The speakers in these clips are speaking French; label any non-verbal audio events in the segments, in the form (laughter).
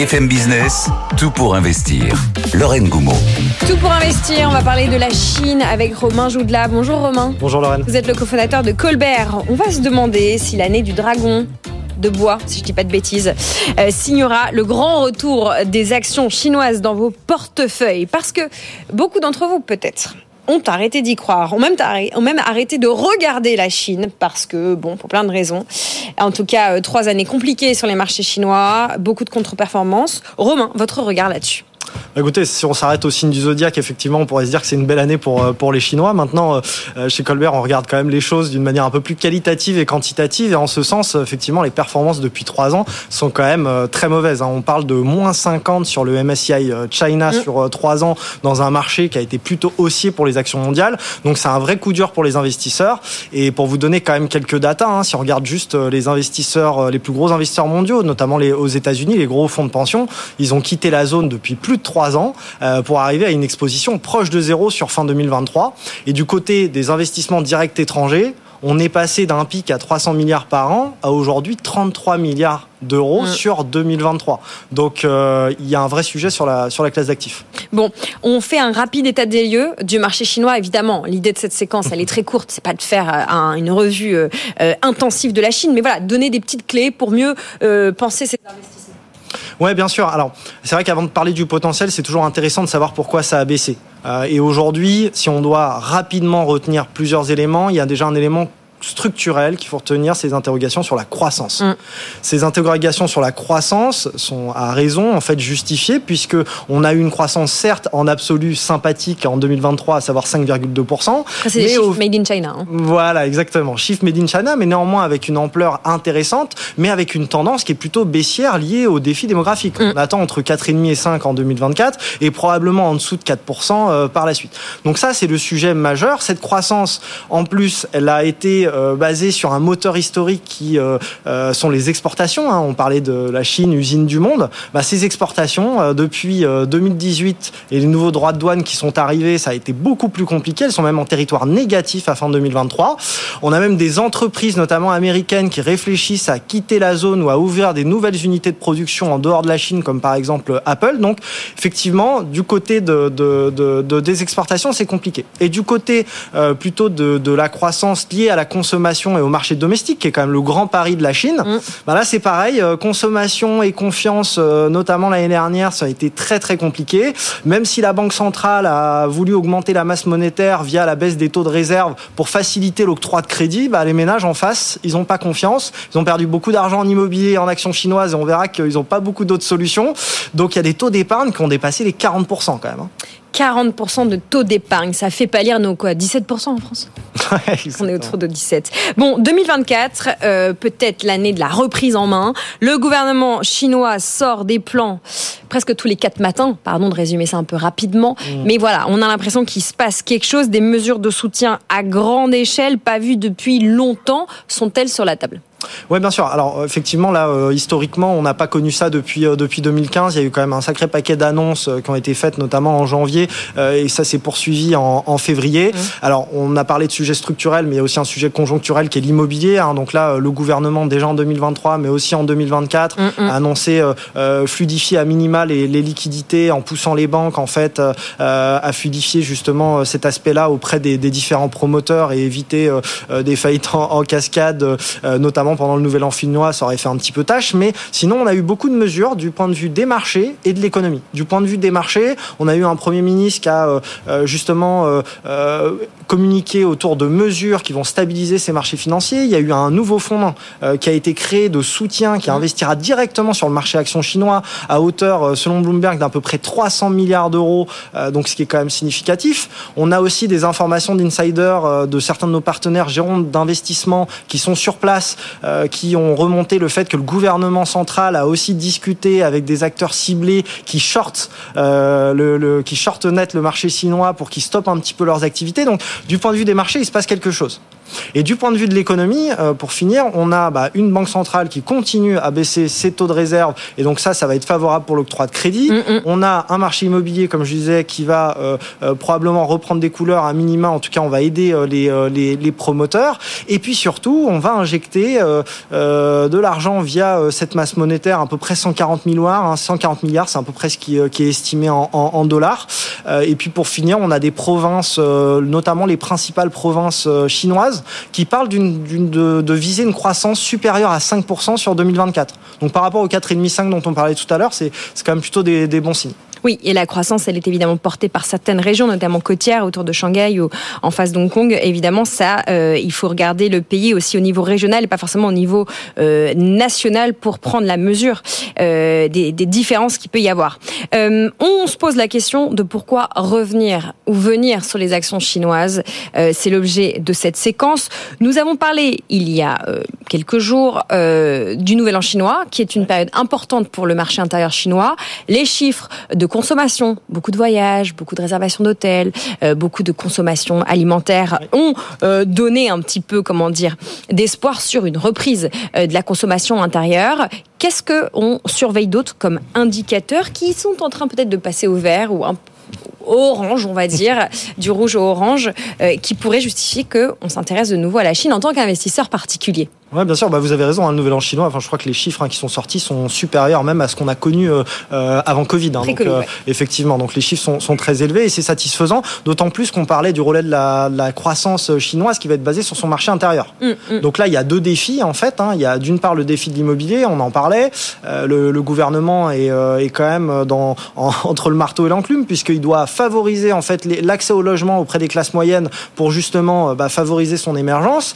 BFM Business, tout pour investir. Lorraine Goumeau. Tout pour investir, on va parler de la Chine avec Romain Joudla. Bonjour Romain. Bonjour Lorraine. Vous êtes le cofondateur de Colbert. On va se demander si l'année du dragon de bois, si je dis pas de bêtises, euh, signera le grand retour des actions chinoises dans vos portefeuilles. Parce que beaucoup d'entre vous, peut-être, ont arrêté d'y croire, ont même, arrêté de regarder la Chine parce que, bon, pour plein de raisons. En tout cas, euh, trois années compliquées sur les marchés chinois, beaucoup de contre-performances. Romain, votre regard là-dessus bah, écoutez, si on s'arrête au signe du zodiaque, effectivement, on pourrait se dire que c'est une belle année pour, euh, pour les Chinois. Maintenant, euh, euh, chez Colbert, on regarde quand même les choses d'une manière un peu plus qualitative et quantitative. Et en ce sens, effectivement, les performances depuis trois ans sont quand même très mauvaises. Hein. On parle de moins 50 sur le MSCI China mm. sur trois ans dans un marché qui a été plutôt haussier pour les actions mondiales. Donc c'est un vrai coup dur pour les investisseurs. Et pour vous donner quand même quelques datas, hein, si on regarde juste les investisseurs, les plus gros investisseurs mondiaux, notamment les, aux États-Unis, les gros fonds de pension, ils ont quitté la zone depuis plus de trois ans euh, pour arriver à une exposition proche de zéro sur fin 2023. Et du côté des investissements directs étrangers, on est passé d'un pic à 300 milliards par an à aujourd'hui 33 milliards d'euros sur 2023. Donc euh, il y a un vrai sujet sur la, sur la classe d'actifs. Bon, on fait un rapide état des lieux du marché chinois. Évidemment, l'idée de cette séquence, elle est très courte. C'est pas de faire euh, une revue intensive de la Chine, mais voilà, donner des petites clés pour mieux penser ces investissements. Ouais, bien sûr. Alors, c'est vrai qu'avant de parler du potentiel, c'est toujours intéressant de savoir pourquoi ça a baissé. Euh, et aujourd'hui, si on doit rapidement retenir plusieurs éléments, il y a déjà un élément structurel qu'il faut retenir, ces interrogations sur la croissance. Mm. Ces interrogations sur la croissance sont à raison en fait justifiées puisque on a eu une croissance certes en absolu sympathique en 2023, à savoir 5,2%. C'est des chiffres made in China. Hein. Voilà, exactement, chiffres made in China, mais néanmoins avec une ampleur intéressante, mais avec une tendance qui est plutôt baissière liée aux défis démographiques. Mm. On attend entre 4,5 et 5 en 2024 et probablement en dessous de 4% euh, par la suite. Donc ça, c'est le sujet majeur. Cette croissance, en plus, elle a été euh, basé sur un moteur historique qui euh, euh, sont les exportations. Hein. On parlait de la Chine, usine du monde. Bah, ces exportations, depuis 2018 et les nouveaux droits de douane qui sont arrivés, ça a été beaucoup plus compliqué. Elles sont même en territoire négatif à fin 2023. On a même des entreprises, notamment américaines, qui réfléchissent à quitter la zone ou à ouvrir des nouvelles unités de production en dehors de la Chine, comme par exemple Apple. Donc, effectivement, du côté de, de, de, des exportations, c'est compliqué. Et du côté plutôt de la croissance liée à la consommation et au marché domestique, qui est quand même le grand pari de la Chine, mm. bah là c'est pareil, euh, consommation et confiance, euh, notamment l'année dernière, ça a été très très compliqué. Même si la Banque centrale a voulu augmenter la masse monétaire via la baisse des taux de réserve pour faciliter l'octroi de crédit, bah, les ménages en face, ils n'ont pas confiance. Ils ont perdu beaucoup d'argent en immobilier, en actions chinoises, et on verra qu'ils n'ont pas beaucoup d'autres solutions. Donc il y a des taux d'épargne qui ont dépassé les 40% quand même. Hein. 40% de taux d'épargne. Ça fait pas lire nos quoi 17% en France (laughs) On est autour de 17. Bon, 2024, euh, peut-être l'année de la reprise en main. Le gouvernement chinois sort des plans presque tous les quatre matins. Pardon de résumer ça un peu rapidement. Mm. Mais voilà, on a l'impression qu'il se passe quelque chose. Des mesures de soutien à grande échelle, pas vues depuis longtemps, sont-elles sur la table? Oui, bien sûr. Alors, effectivement, là, euh, historiquement, on n'a pas connu ça depuis, euh, depuis 2015. Il y a eu quand même un sacré paquet d'annonces euh, qui ont été faites, notamment en janvier, et ça s'est poursuivi en, en février. Mmh. Alors, on a parlé de sujets structurels, mais il y a aussi un sujet conjoncturel qui est l'immobilier. Hein. Donc là, le gouvernement, déjà en 2023, mais aussi en 2024, mmh, mmh. a annoncé fluidifier à minima les, les, liquidités en poussant les banques, en fait, à fluidifier justement cet aspect-là auprès des, des, différents promoteurs et éviter des faillites en, en cascade, notamment pendant le nouvel an finnois, ça aurait fait un petit peu tâche. Mais sinon, on a eu beaucoup de mesures du point de vue des marchés et de l'économie. Du point de vue des marchés, on a eu un Premier ministre qui a euh, euh, justement euh, communiqué autour de mesures qui vont stabiliser ces marchés financiers. Il y a eu un nouveau fonds qui a été créé de soutien qui investira directement sur le marché action chinois à hauteur, selon Bloomberg, d'à peu près 300 milliards d'euros, donc ce qui est quand même significatif. On a aussi des informations d'insiders de certains de nos partenaires gérants d'investissement qui sont sur place euh, qui ont remonté le fait que le gouvernement central a aussi discuté avec des acteurs ciblés qui shortent, euh, le, qui shortent net le marché chinois pour qu'ils stoppent un petit peu leurs activités. Donc, du point de vue des marchés, il se passe quelque chose. Et du point de vue de l'économie, pour finir, on a bah, une banque centrale qui continue à baisser ses taux de réserve, et donc ça, ça va être favorable pour l'octroi de crédit. Mm, mm. On a un marché immobilier, comme je disais, qui va probablement reprendre des couleurs à minima. En tout cas, on va aider les, les, les promoteurs. Et puis surtout, on va injecter de l'argent via cette masse monétaire, à peu près 140 milliards. 140 hein, milliards, c'est à peu près ce qui, qui est estimé en, en, en dollars. et puis pour finir, on a des provinces, notamment les principales provinces chinoises, qui d'une, de, viser une croissance supérieure à 5% sur 2024. Donc par rapport aux 4,5-5 dont on parlait tout à l'heure, c'est, quand même plutôt des bons signes. Oui, et la croissance, elle est évidemment portée par certaines régions, notamment côtières, autour de Shanghai ou en face d'Hong Kong. Évidemment, ça, euh, il faut regarder le pays aussi au niveau régional et pas forcément au niveau euh, national pour prendre la mesure euh, des, des, différences qu'il peut y avoir. Euh, on se pose la question de pourquoi revenir ou venir sur les actions chinoises. Euh, c'est l'objet de cette séquence. Nous avons parlé il y a euh, quelques jours du Nouvel An chinois, qui est une période importante pour le marché intérieur chinois. Les chiffres de consommation, beaucoup de voyages, beaucoup de réservations d'hôtels, euh, beaucoup de consommation alimentaire ont euh, donné un petit peu, comment dire, d'espoir sur une reprise euh, de la consommation intérieure. Qu'est-ce que on surveille d'autres comme indicateurs qui sont en train peut-être de passer au vert ou un orange, on va dire, (laughs) du rouge au orange, qui pourrait justifier qu'on s'intéresse de nouveau à la Chine en tant qu'investisseur particulier? Oui, bien sûr, bah, vous avez raison, hein, nouvel an chinois, enfin, je crois que les chiffres hein, qui sont sortis sont supérieurs même à ce qu'on a connu euh, euh avant Covid. Hein, donc, euh, effectivement, donc les chiffres sont, sont très élevés et c'est satisfaisant, d'autant plus qu'on parlait du relais de la, la, croissance chinoise qui va être basée sur son marché intérieur. Mm, mm. Donc là, il y a deux défis en fait. Hein. Il y a d'une part le défi de l'immobilier, on en parlait. Euh, le, le, gouvernement est, euh, est quand même dans, en, (laughs) entre le marteau et l'enclume puisqu'il doit favoriser en fait l'accès au logement auprès des classes moyennes pour justement bah, favoriser son émergence,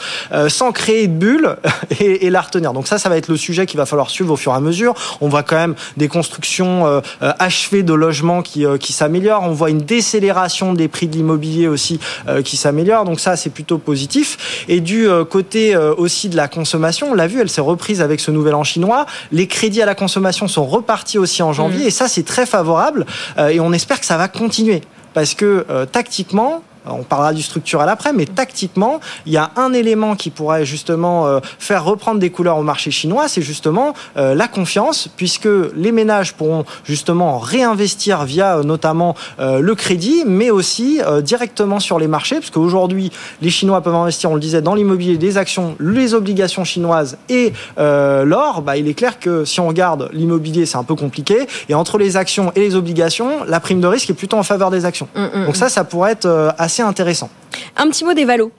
sans créer de bulles (laughs) et, et, la retenir. Donc ça, ça va être le sujet qu'il va falloir suivre au fur et à mesure. On voit quand même des constructions euh, euh achevées de logements qui, euh, qui s'améliorent. On voit une décélération des prix de l'immobilier aussi euh, qui s'améliore. Donc ça, c'est plutôt positif. Et du côté aussi de la consommation, on l'a vu, elle s'est reprise avec ce nouvel an chinois. Les crédits à la consommation sont repartis aussi en janvier. Mmh. Et ça, c'est très favorable. et on espère que ça va continuer. Parce que tactiquement, on parlera du structurel après, mais tactiquement, il y a un élément qui pourrait justement euh, faire reprendre des couleurs au marché chinois, c'est justement euh, la confiance, puisque les ménages pourront justement réinvestir via euh, notamment le crédit, mais aussi directement sur les marchés, parce qu'aujourd'hui, les Chinois peuvent investir, on le disait, dans l'immobilier, des actions, les obligations chinoises et l'or. Bah, il est clair que si on regarde l'immobilier, c'est un peu compliqué, et entre les actions et les obligations, la prime de risque est plutôt en faveur des actions. Mm -hmm. Donc ça, ça pourrait être assez intéressant. Un petit mot des valos.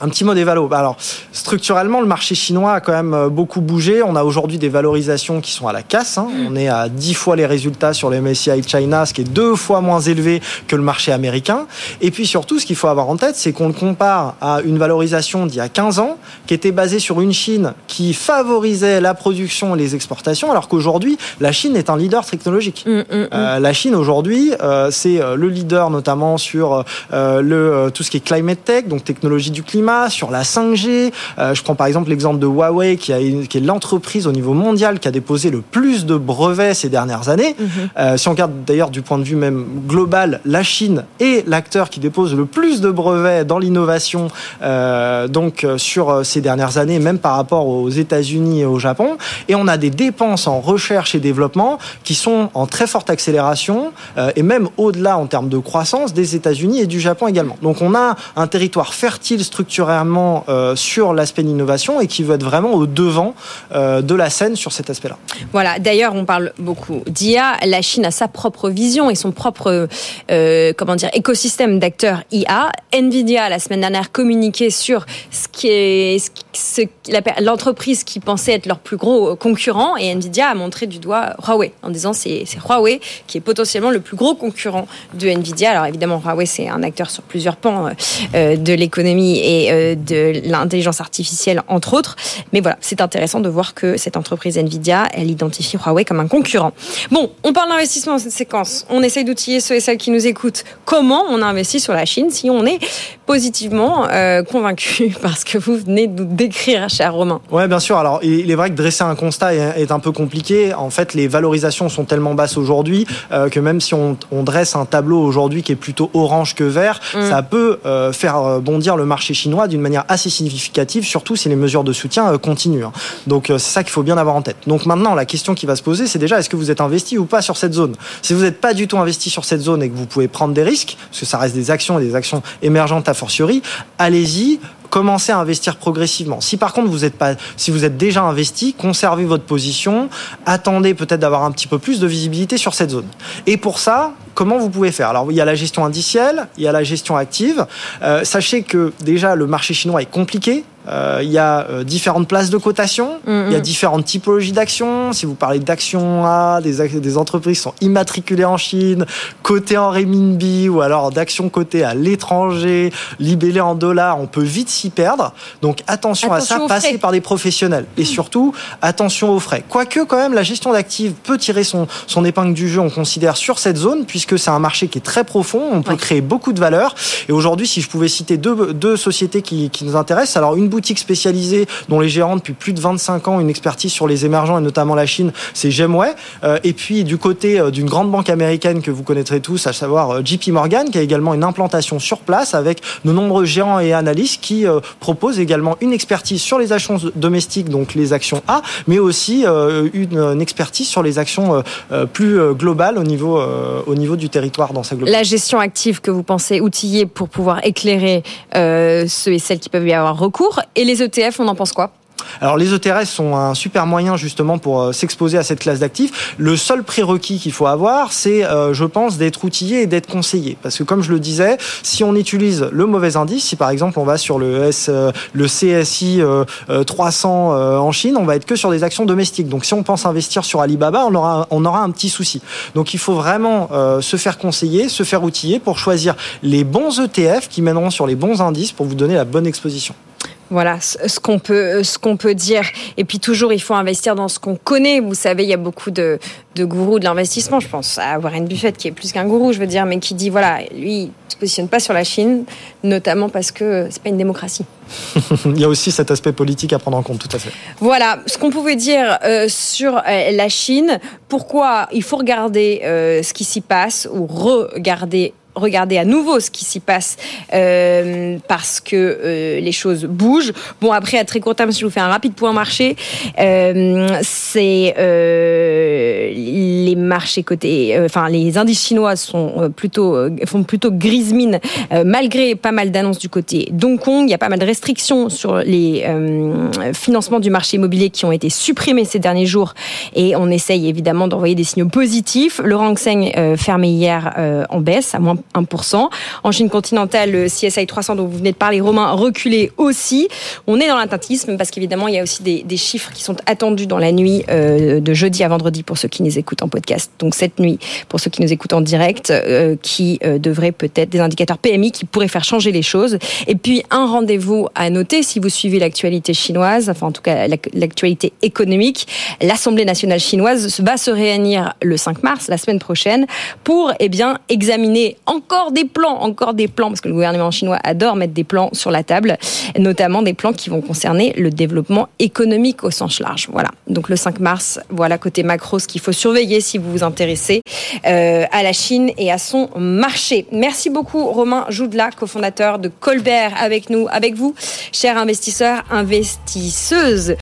Un petit mot des valos. Alors, structurellement, le marché chinois a quand même euh, beaucoup bougé. On a aujourd'hui des valorisations qui sont à la casse. Hein. On est à 10 fois les résultats sur le MSCI China, ce qui est deux fois moins élevé que le marché américain. Et puis surtout, ce qu'il faut avoir en tête, c'est qu'on le compare à une valorisation d'il y a 15 ans, qui était basée sur une Chine qui favorisait la production et les exportations, alors qu'aujourd'hui, la Chine est un leader technologique. Mmh, mmh, euh, la Chine, aujourd'hui, euh, c'est le leader notamment sur euh, le, tout ce qui est climate tech, donc technologie du climat sur la 5G. Euh, je prends par exemple l'exemple de Huawei, qui, a, qui est l'entreprise au niveau mondial qui a déposé le plus de brevets ces dernières années. Mm -hmm. euh, si on regarde d'ailleurs du point de vue même global, la Chine est l'acteur qui dépose le plus de brevets dans l'innovation euh, donc sur ces dernières années, même par rapport aux États-Unis et au Japon. Et on a des dépenses en recherche et développement qui sont en très forte accélération et même au-delà en termes de croissance des États-Unis et du Japon également. Donc on a un territoire fertile structuré euh, sur l'aspect d'innovation et qui veut être vraiment au devant euh, de la scène sur cet aspect-là. Voilà, d'ailleurs, on parle beaucoup d'IA. La Chine a sa propre vision et son propre euh, comment dire, écosystème d'acteurs IA. Nvidia, la semaine dernière, communiqué sur ce qui est l'entreprise qui pensait être leur plus gros concurrent et Nvidia a montré du doigt Huawei en disant c'est Huawei qui est potentiellement le plus gros concurrent de Nvidia. Alors évidemment, Huawei, c'est un acteur sur plusieurs pans de l'économie et euh, de l'intelligence artificielle, entre autres. Mais voilà, c'est intéressant de voir que cette entreprise Nvidia, elle identifie Huawei comme un concurrent. Bon, on parle d'investissement dans cette séquence. On essaye d'outiller ceux et celles qui nous écoutent. Comment on investit sur la Chine si on est positivement euh, convaincu (laughs) parce que vous venez de nous décrire, cher Romain Oui, bien sûr. Alors, il est vrai que dresser un constat est, un peu compliqué. En fait, les valorisations sont tellement basses aujourd'hui euh, que même si on, on, dresse un tableau aujourd'hui qui est plutôt orange que vert, mm. ça peut euh, faire bondir le marché chinois d'une manière assez significative, surtout si les mesures de soutien continuent. Hein. Donc c'est ça qu'il faut bien avoir en tête. Donc maintenant, la question qui va se poser, c'est déjà est-ce que vous êtes investi ou pas sur cette zone? Si vous n'êtes pas du tout investi sur cette zone et que vous pouvez prendre des risques, parce que ça reste des actions et des actions émergentes à fortiori, allez-y, commencez à investir progressivement. Si par contre vous êtes pas, si vous êtes déjà investi, conservez votre position, attendez peut-être d'avoir un petit peu plus de visibilité sur cette zone. Et pour ça, comment vous pouvez faire? Alors il y a la gestion indicielle, il y a la gestion active. Euh, sachez que déjà le marché chinois est compliqué. Euh, il y a euh, différentes places de cotation, il y a différentes typologies d'actions. Si vous parlez d'actions A, des, des entreprises sont immatriculées en Chine, cotées en renminbi ou alors d'actions cotées à l'étranger, libellées en dollars, on peut vite s'y perdre. Donc attention, à ça, passer par des professionnels. Et surtout, attention aux frais. Quoique quand même, la gestion d'actifs peut tirer son, son épingle du jeu, on considère, sur cette zone, puisque c'est un marché qui est très profond, on peut créer beaucoup de valeur. Et aujourd'hui, si je pouvais citer deux, deux sociétés qui, qui nous intéressent, alors une boutique spécialisée dont les gérants depuis plus de 25 ans une expertise sur les émergents et notamment la Chine, c'est Gemway. Euh, et puis du côté euh, d'une grande banque américaine que vous connaîtrez tous, à savoir euh, JP Morgan, qui a également une implantation sur place avec de nombreux gérants et analystes qui proposent également une expertise sur les actions domestiques, donc les actions A, mais aussi une, expertise sur les actions plus globales au niveau, au niveau du territoire dans sa globalité. La gestion active que vous pensez outiller pour pouvoir éclairer ceux et celles qui peuvent y avoir recours et les ETF, on en pense quoi? Alors les ETRS sont un super moyen justement pour euh, s'exposer à cette classe d'actifs. Le seul prérequis qu'il faut avoir, c'est, euh, je pense, d'être outillé et d'être conseillé. Parce que comme je le disais, si on utilise le mauvais indice, si par exemple on va sur le, euh, CSI 300 en Chine, on va être que sur des actions domestiques. Donc si on pense investir sur Alibaba, on aura, on aura un petit souci. Donc il faut vraiment se faire conseiller, se faire outiller pour choisir les bons ETF qui mèneront sur les bons indices pour vous donner la bonne exposition. Voilà ce qu'on peut, ce qu'on peut dire. Et puis toujours, il faut investir dans ce qu'on connaît. Vous savez, il y a beaucoup de, de gourous de l'investissement. Je pense à Warren Buffett, qui est plus qu'un gourou, je veux dire, mais qui dit voilà, lui, il se positionne pas sur la Chine, notamment parce que c'est pas une démocratie. (laughs) il y a aussi cet aspect politique à prendre en compte, tout à fait. Voilà ce qu'on pouvait dire euh, sur euh, la Chine. Pourquoi il faut regarder euh, ce qui s'y passe ou regarder regarder à nouveau ce qui s'y passe euh, parce que euh, les choses bougent. Bon, après, à très court terme, si je vous fais un rapide point marché, euh, c'est les marchés côté, enfin, les indices chinois sont plutôt, font plutôt grise mine malgré pas mal d'annonces du côté d'Hong Kong. Il y a pas mal de restrictions sur les financements du marché immobilier qui ont été supprimés ces derniers jours et on essaye évidemment d'envoyer des signaux positifs. Le Hang Seng fermé hier en baisse à moins 1%. En Chine continentale, le CSI 300 dont vous venez de parler, Romain, reculé aussi. On est dans l'intentisme parce qu'évidemment, il y a aussi des, chiffres qui sont attendus dans la nuit euh, de jeudi à vendredi pour ceux qui nous écoutent en podcast. Donc cette nuit, pour ceux qui nous écoutent en direct, euh, qui euh, devraient peut-être des indicateurs PMI qui pourraient faire changer les choses. Et puis un rendez-vous à noter si vous suivez l'actualité chinoise, enfin en tout cas l'actualité économique. L'Assemblée nationale chinoise va se réunir le 5 mars, la semaine prochaine, pour eh bien examiner encore des plans, encore des plans, parce que le gouvernement chinois adore mettre des plans sur la table, notamment des plans qui vont concerner le développement économique au sens large. Voilà. Donc le 5 mars, voilà côté macro ce qu'il faut surveiller si vous vous intéressez euh, à la Chine et à son marché. Merci beaucoup Romain Joudla, cofondateur de Colbert, avec nous, avec vous, chers investisseurs, investisseuses.